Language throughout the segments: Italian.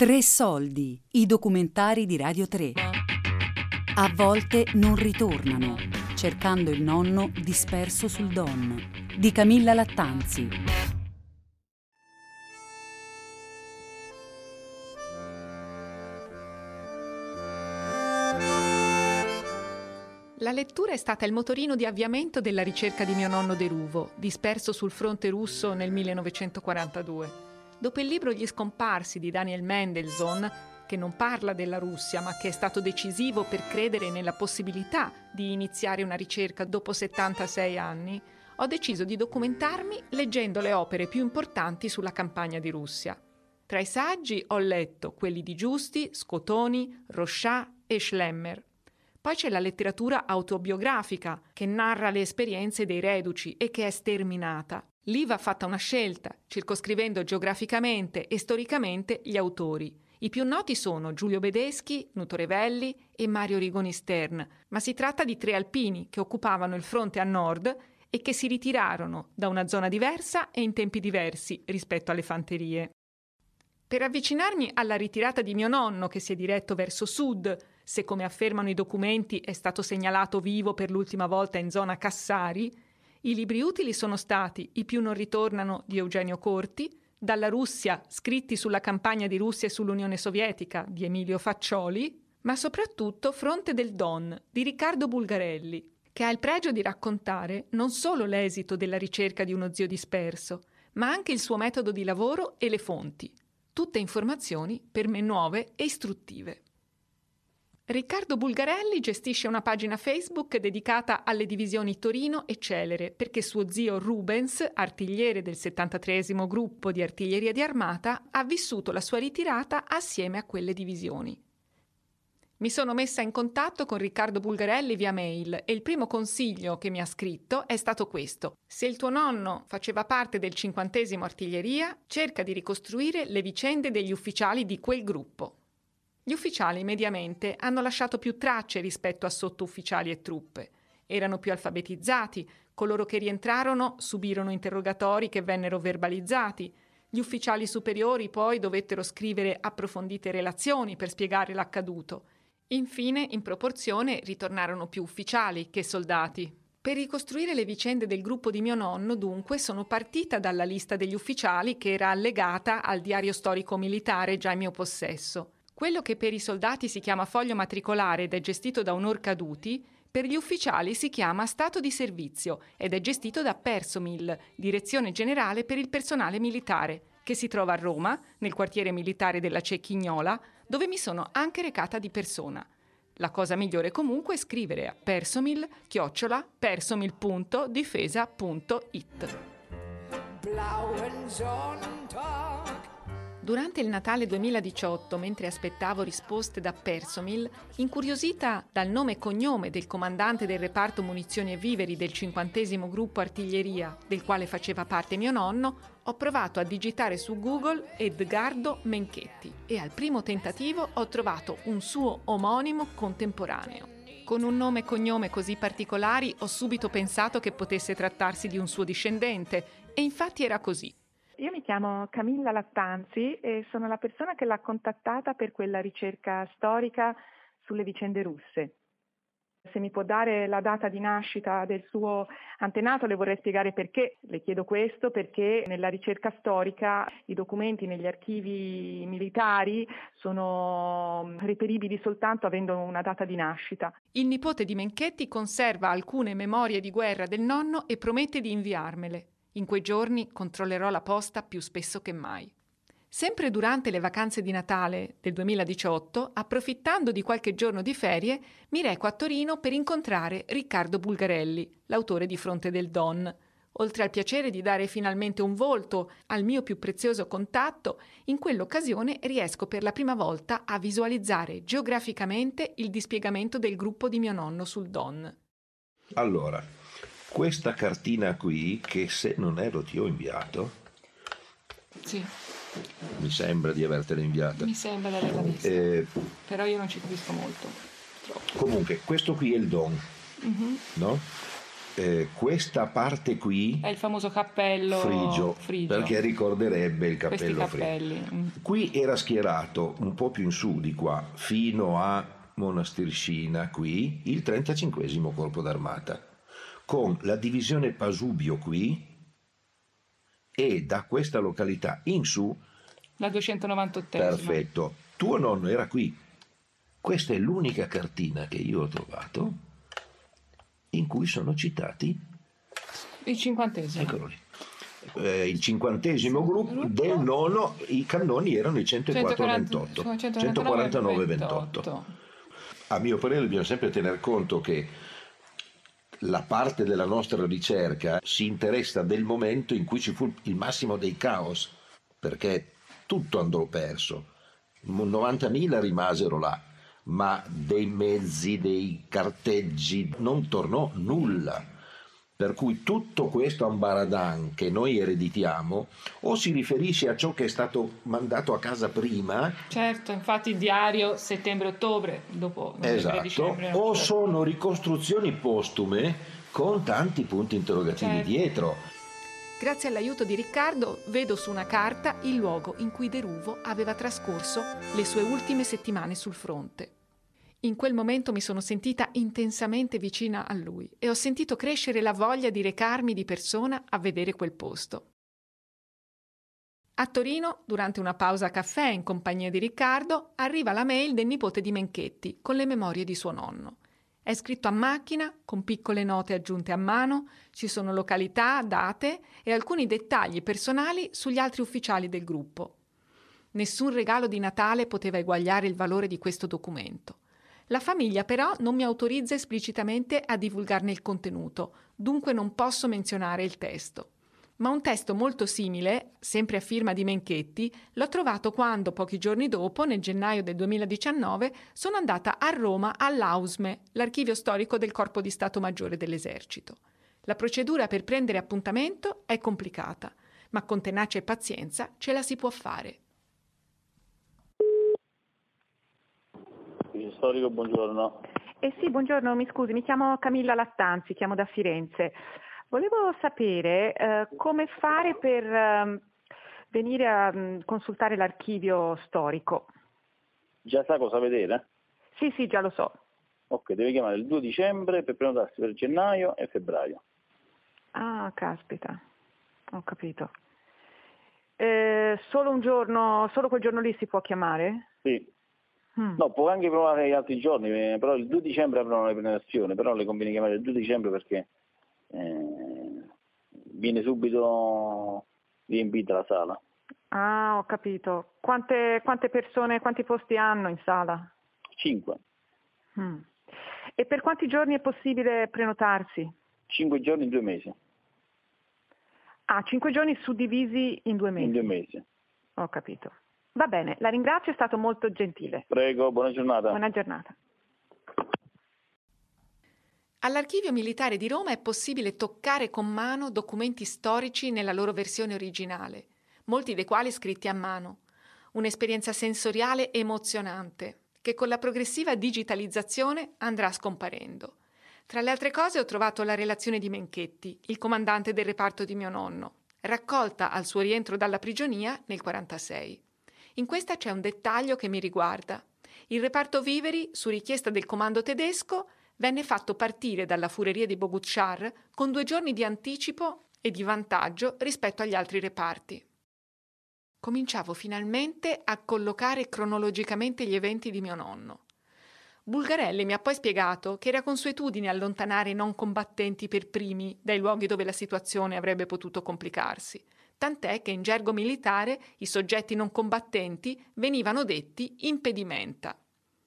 Tre soldi, i documentari di Radio 3. A volte non ritornano, cercando il nonno disperso sul Don, di Camilla Lattanzi. La lettura è stata il motorino di avviamento della ricerca di mio nonno Deruvo, disperso sul fronte russo nel 1942. Dopo il libro Gli scomparsi di Daniel Mendelssohn, che non parla della Russia, ma che è stato decisivo per credere nella possibilità di iniziare una ricerca dopo 76 anni, ho deciso di documentarmi leggendo le opere più importanti sulla campagna di Russia. Tra i saggi ho letto quelli di Giusti, Scotoni, Rochat e Schlemmer. Poi c'è la letteratura autobiografica che narra le esperienze dei reduci e che è sterminata. Lì va fatta una scelta, circoscrivendo geograficamente e storicamente gli autori. I più noti sono Giulio Bedeschi, Nuto Revelli e Mario Rigoni Stern, ma si tratta di tre alpini che occupavano il fronte a nord e che si ritirarono da una zona diversa e in tempi diversi rispetto alle fanterie. Per avvicinarmi alla ritirata di mio nonno che si è diretto verso sud, se come affermano i documenti è stato segnalato vivo per l'ultima volta in zona Cassari, i libri utili sono stati I più non ritornano di Eugenio Corti, Dalla Russia, scritti sulla campagna di Russia e sull'Unione Sovietica di Emilio Faccioli, ma soprattutto Fronte del Don di Riccardo Bulgarelli, che ha il pregio di raccontare non solo l'esito della ricerca di uno zio disperso, ma anche il suo metodo di lavoro e le fonti, tutte informazioni per me nuove e istruttive. Riccardo Bulgarelli gestisce una pagina Facebook dedicata alle divisioni Torino e Celere perché suo zio Rubens, artigliere del 73 gruppo di artiglieria di armata, ha vissuto la sua ritirata assieme a quelle divisioni. Mi sono messa in contatto con Riccardo Bulgarelli via mail e il primo consiglio che mi ha scritto è stato questo. Se il tuo nonno faceva parte del 50 artiglieria, cerca di ricostruire le vicende degli ufficiali di quel gruppo. Gli ufficiali mediamente hanno lasciato più tracce rispetto a sottufficiali e truppe. Erano più alfabetizzati, coloro che rientrarono subirono interrogatori che vennero verbalizzati. Gli ufficiali superiori poi dovettero scrivere approfondite relazioni per spiegare l'accaduto. Infine, in proporzione, ritornarono più ufficiali che soldati. Per ricostruire le vicende del gruppo di mio nonno, dunque, sono partita dalla lista degli ufficiali che era allegata al diario storico militare già in mio possesso. Quello che per i soldati si chiama foglio matricolare ed è gestito da onor caduti, per gli ufficiali si chiama stato di servizio ed è gestito da Persomil, Direzione Generale per il Personale Militare, che si trova a Roma, nel quartiere militare della Cecchignola, dove mi sono anche recata di persona. La cosa migliore comunque è scrivere a persomil chiocciola persomil.difesa.it. Blauen Sonntag Durante il Natale 2018, mentre aspettavo risposte da Persomil, incuriosita dal nome e cognome del comandante del reparto munizioni e viveri del 50 gruppo artiglieria, del quale faceva parte mio nonno, ho provato a digitare su Google Edgardo Menchetti e al primo tentativo ho trovato un suo omonimo contemporaneo. Con un nome e cognome così particolari ho subito pensato che potesse trattarsi di un suo discendente e infatti era così. Io mi chiamo Camilla Lattanzi e sono la persona che l'ha contattata per quella ricerca storica sulle vicende russe. Se mi può dare la data di nascita del suo antenato le vorrei spiegare perché. Le chiedo questo perché nella ricerca storica i documenti negli archivi militari sono reperibili soltanto avendo una data di nascita. Il nipote di Menchetti conserva alcune memorie di guerra del nonno e promette di inviarmele. In quei giorni controllerò la posta più spesso che mai. Sempre durante le vacanze di Natale del 2018, approfittando di qualche giorno di ferie, mi reco a Torino per incontrare Riccardo Bulgarelli, l'autore di Fronte del Don. Oltre al piacere di dare finalmente un volto al mio più prezioso contatto, in quell'occasione riesco per la prima volta a visualizzare geograficamente il dispiegamento del gruppo di mio nonno sul Don. Allora, questa cartina qui, che se non erro ti ho inviato. Sì. Mi sembra di avertela inviata. Mi sembra di averla vista. Eh, Però io non ci capisco molto. Troppo. Comunque, questo qui è il Don, mm-hmm. no? eh, questa parte qui è il famoso cappello frigio, frigio. perché ricorderebbe il cappello frigio. mm. Qui era schierato un po' più in su di qua, fino a Monastirscina, qui, il 35 corpo d'armata, con la divisione Pasubio qui e da questa località in su, La 298 perfetto, tuo nonno era qui. Questa è l'unica cartina che io ho trovato in cui sono citati Il cinquantesimo. Eccolo lì. Eh, il cinquantesimo gruppo del nono, i cannoni erano i 104-28, 149-28. A mio parere dobbiamo sempre tener conto che la parte della nostra ricerca si interessa del momento in cui ci fu il massimo dei caos, perché tutto andò perso. 90.000 rimasero là, ma dei mezzi, dei carteggi non tornò nulla. Per cui tutto questo ambaradan che noi ereditiamo o si riferisce a ciò che è stato mandato a casa prima, Certo, infatti il diario settembre-ottobre, dopo novembre, esatto, dicembre. o certo. sono ricostruzioni postume con tanti punti interrogativi Certo. dietro. Grazie all'aiuto di Riccardo vedo su una carta il luogo in cui De Ruvo aveva trascorso le sue ultime settimane sul fronte. In quel momento mi sono sentita intensamente vicina a lui e ho sentito crescere la voglia di recarmi di persona a vedere quel posto. A Torino, durante una pausa caffè in compagnia di Riccardo, arriva la mail del nipote di Menchetti con le memorie di suo nonno. È scritto a macchina, con piccole note aggiunte a mano, ci sono località, date e alcuni dettagli personali sugli altri ufficiali del gruppo. Nessun regalo di Natale poteva eguagliare il valore di questo documento. La famiglia però non mi autorizza esplicitamente a divulgarne il contenuto, dunque non posso menzionare il testo. Ma un testo molto simile, sempre a firma di Menchetti, l'ho trovato quando, pochi giorni dopo, nel gennaio del 2019, sono andata a Roma all'AUSME, l'archivio storico del Corpo di Stato Maggiore dell'Esercito. La procedura per prendere appuntamento è complicata, ma con tenacia e pazienza ce la si può fare. Storico, buongiorno. Eh sì, buongiorno, mi scusi, mi chiamo Camilla Lattanzi, chiamo da Firenze. Volevo sapere eh, come fare per ehm, venire a mm, consultare l'archivio storico. Già sa cosa vedere? Sì, sì, già lo so. Ok, deve chiamare il 2 dicembre per prenotarsi per gennaio e febbraio. Ah, caspita, ho capito. Eh, solo un giorno, solo quel giorno lì si può chiamare? Sì. Mm. No, può anche provare gli altri giorni, eh, però il 2 dicembre aprono le prenotazioni, però le conviene chiamare il 2 dicembre perché eh, viene subito riempita la sala. Ah, ho capito. Quante, quante persone, quanti posti hanno in sala? 5. Mm. E per quanti giorni è possibile prenotarsi? 5 giorni in due mesi. Ah, cinque giorni suddivisi in due mesi. In due mesi. Ho capito. Va bene, la ringrazio, è stato molto gentile. Prego, buona giornata. Buona giornata. All'Archivio Militare di Roma è possibile toccare con mano documenti storici nella loro versione originale, molti dei quali scritti a mano. Un'esperienza sensoriale emozionante che con la progressiva digitalizzazione andrà scomparendo. Tra le altre cose ho trovato la relazione di Menchetti, il comandante del reparto di mio nonno, raccolta al suo rientro dalla prigionia nel 1946. In questa c'è un dettaglio che mi riguarda. Il reparto viveri, su richiesta del comando tedesco, venne fatto partire dalla fureria di Boguchar con due giorni di anticipo e di vantaggio rispetto agli altri reparti. Cominciavo finalmente a collocare cronologicamente gli eventi di mio nonno. Bulgarelli mi ha poi spiegato che era consuetudine allontanare i non combattenti per primi dai luoghi dove la situazione avrebbe potuto complicarsi, tant'è che in gergo militare i soggetti non combattenti venivano detti impedimenta.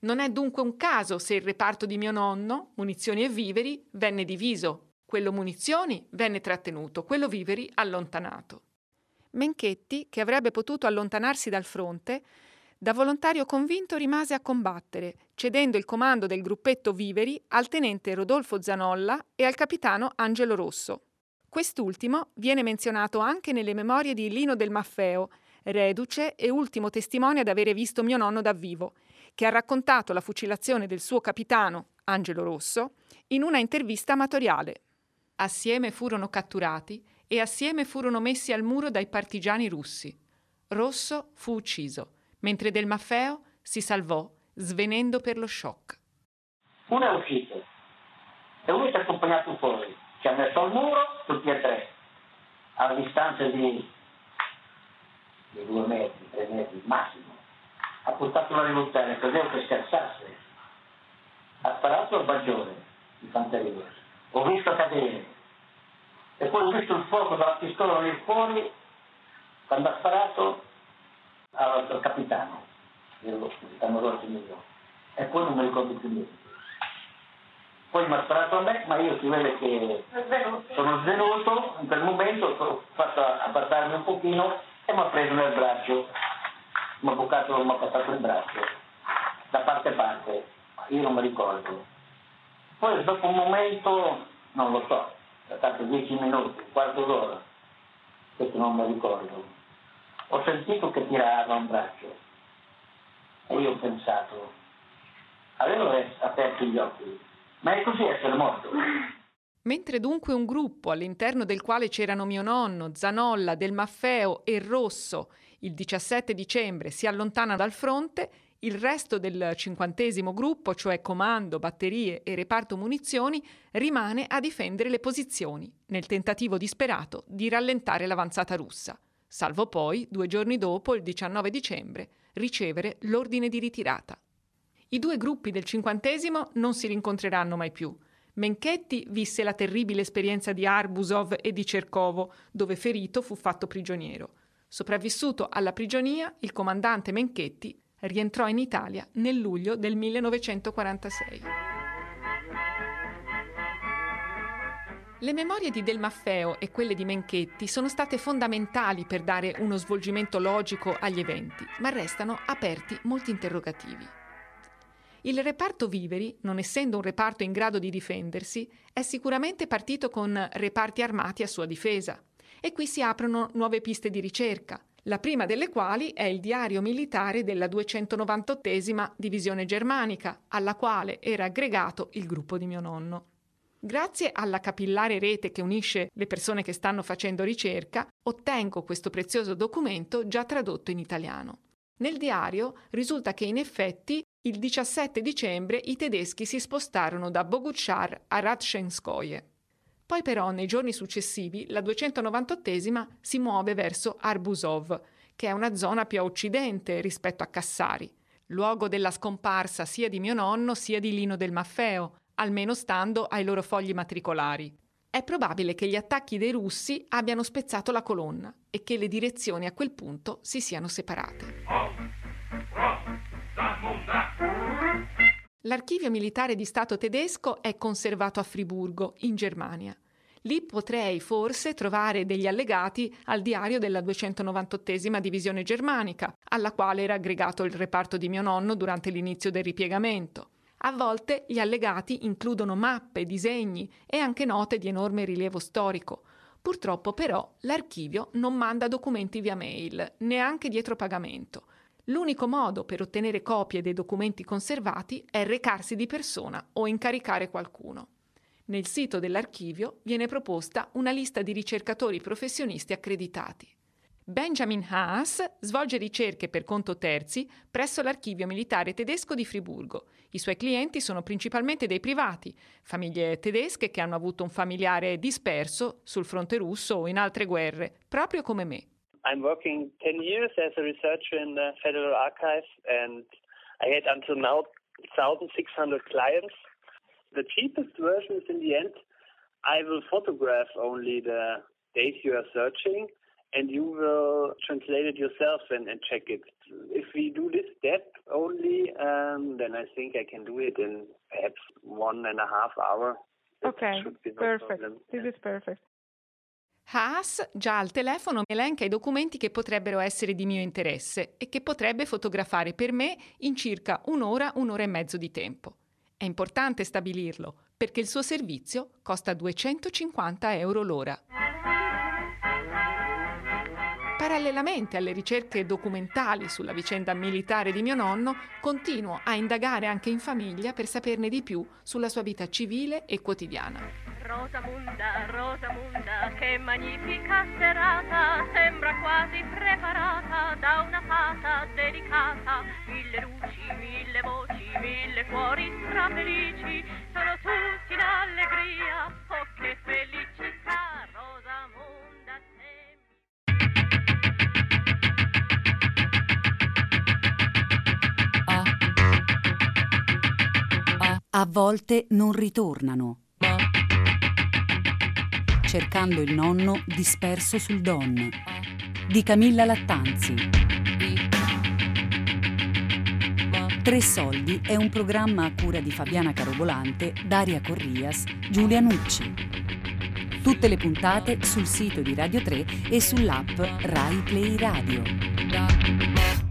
Non è dunque un caso se il reparto di mio nonno, munizioni e viveri, venne diviso. Quello munizioni venne trattenuto, quello viveri allontanato. Menchetti, che avrebbe potuto allontanarsi dal fronte, da volontario convinto rimase a combattere, cedendo il comando del gruppetto Viveri al tenente Rodolfo Zanolla e al capitano Angelo Rosso. Quest'ultimo viene menzionato anche nelle memorie di Lino del Maffeo, reduce e ultimo testimone ad avere visto mio nonno da vivo, che ha raccontato la fucilazione del suo capitano, Angelo Rosso, in una intervista amatoriale. Assieme furono catturati e assieme furono messi al muro dai partigiani russi. Rosso fu ucciso, mentre Del Maffeo si salvò svenendo per lo shock. Uno è uscito e uno si è accompagnato fuori, ci ha messo al muro tutti e tre, a distanza di, di due metri, tre metri massimo. Ha portato una rivoltella, credevo che scherzasse. Ha sparato al bagione di fanteria. Ho visto cadere. E poi ho visto il fuoco dalla pistola nel fuori quando ha sparato al, al capitano dello capitano Rossi mio. E poi non mi ricordo più niente. Poi mi ha sparato a me, ma io si vede che sono svenuto, in quel momento ho fatto abbassarmi un pochino e mi ha preso nel braccio, mi ha bucato, mi ha passato il braccio, da parte a parte, io non mi ricordo. Poi dopo un momento, non lo so, è stato dieci minuti, un quarto d'ora, questo non mi ricordo, ho sentito che tirava un braccio e io ho pensato, avevo aperto gli occhi, ma è così essere morto. Mentre dunque un gruppo all'interno del quale c'erano mio nonno, Zanolla, Del Maffeo e Rosso il 17 dicembre si allontana dal fronte, il resto del cinquantesimo gruppo, cioè comando, batterie e reparto munizioni, rimane a difendere le posizioni, nel tentativo disperato di rallentare l'avanzata russa, salvo poi, due giorni dopo, il 19 dicembre, ricevere l'ordine di ritirata. I due gruppi del cinquantesimo non si rincontreranno mai più. Menchetti visse la terribile esperienza di Arbusov e di Cercovo, dove ferito fu fatto prigioniero. Sopravvissuto alla prigionia, il comandante Menchetti rientrò in Italia nel luglio del 1946. Le memorie di Del Maffeo e quelle di Menchetti sono state fondamentali per dare uno svolgimento logico agli eventi, ma restano aperti molti interrogativi. Il reparto Viveri, non essendo un reparto in grado di difendersi, è sicuramente partito con reparti armati a sua difesa. E qui si aprono nuove piste di ricerca, la prima delle quali è il diario militare della 298 Divisione Germanica, alla quale era aggregato il gruppo di mio nonno. Grazie alla capillare rete che unisce le persone che stanno facendo ricerca, ottengo questo prezioso documento già tradotto in italiano. Nel diario risulta che in effetti il 17 dicembre i tedeschi si spostarono da Boguchar a Ratscenskoje. Poi però nei giorni successivi la 298 si muove verso Arbusov, che è una zona più a occidente rispetto a Cassari, luogo della scomparsa sia di mio nonno sia di Lino del Maffeo, almeno stando ai loro fogli matricolari. È probabile che gli attacchi dei russi abbiano spezzato la colonna e che le direzioni a quel punto si siano separate. L'archivio militare di Stato tedesco è conservato a Friburgo, in Germania. Lì potrei forse trovare degli allegati al diario della 298 Divisione Germanica, alla quale era aggregato il reparto di mio nonno durante l'inizio del ripiegamento. A volte gli allegati includono mappe, disegni e anche note di enorme rilievo storico. Purtroppo però l'archivio non manda documenti via mail, neanche dietro pagamento. L'unico modo per ottenere copie dei documenti conservati è recarsi di persona o incaricare qualcuno. Nel sito dell'archivio viene proposta una lista di ricercatori professionisti accreditati. Benjamin Haas svolge ricerche per conto terzi presso l'archivio militare tedesco di Friburgo. I suoi clienti sono principalmente dei privati, famiglie tedesche che hanno avuto un familiare disperso sul fronte russo o in altre guerre, proprio come me. I'm working 10 years as a researcher in the Federal Archive and I had until now 1,600 clients. The cheapest version is in the end, I will photograph only the date you are searching and you will translate it yourself and, and check it. If we do this step only, um, then I think I can do it in perhaps one and a half hour. Okay, perfect. This is perfect. Haas già al telefono elenca i documenti che potrebbero essere di mio interesse e che potrebbe fotografare per me in circa un'ora, un'ora e mezzo di tempo. È importante stabilirlo perché il suo servizio costa 250 euro l'ora. Parallelamente alle ricerche documentali sulla vicenda militare di mio nonno, continuo a indagare anche in famiglia per saperne di più sulla sua vita civile e quotidiana. Rosamunda, Rosamunda, che magnifica serata, sembra quasi preparata da una fata delicata. Mille luci, mille voci, mille cuori strafelici, sono tutti in allegria, oh che felicità, Rosamunda. A volte non ritornano cercando il nonno disperso sul Don di Camilla Lattanzi. Tre soldi è un programma a cura di Fabiana Carobolante, Daria Corrias, Giulia Nucci. Tutte le puntate sul sito di Radio 3 e sull'app Rai Play Radio.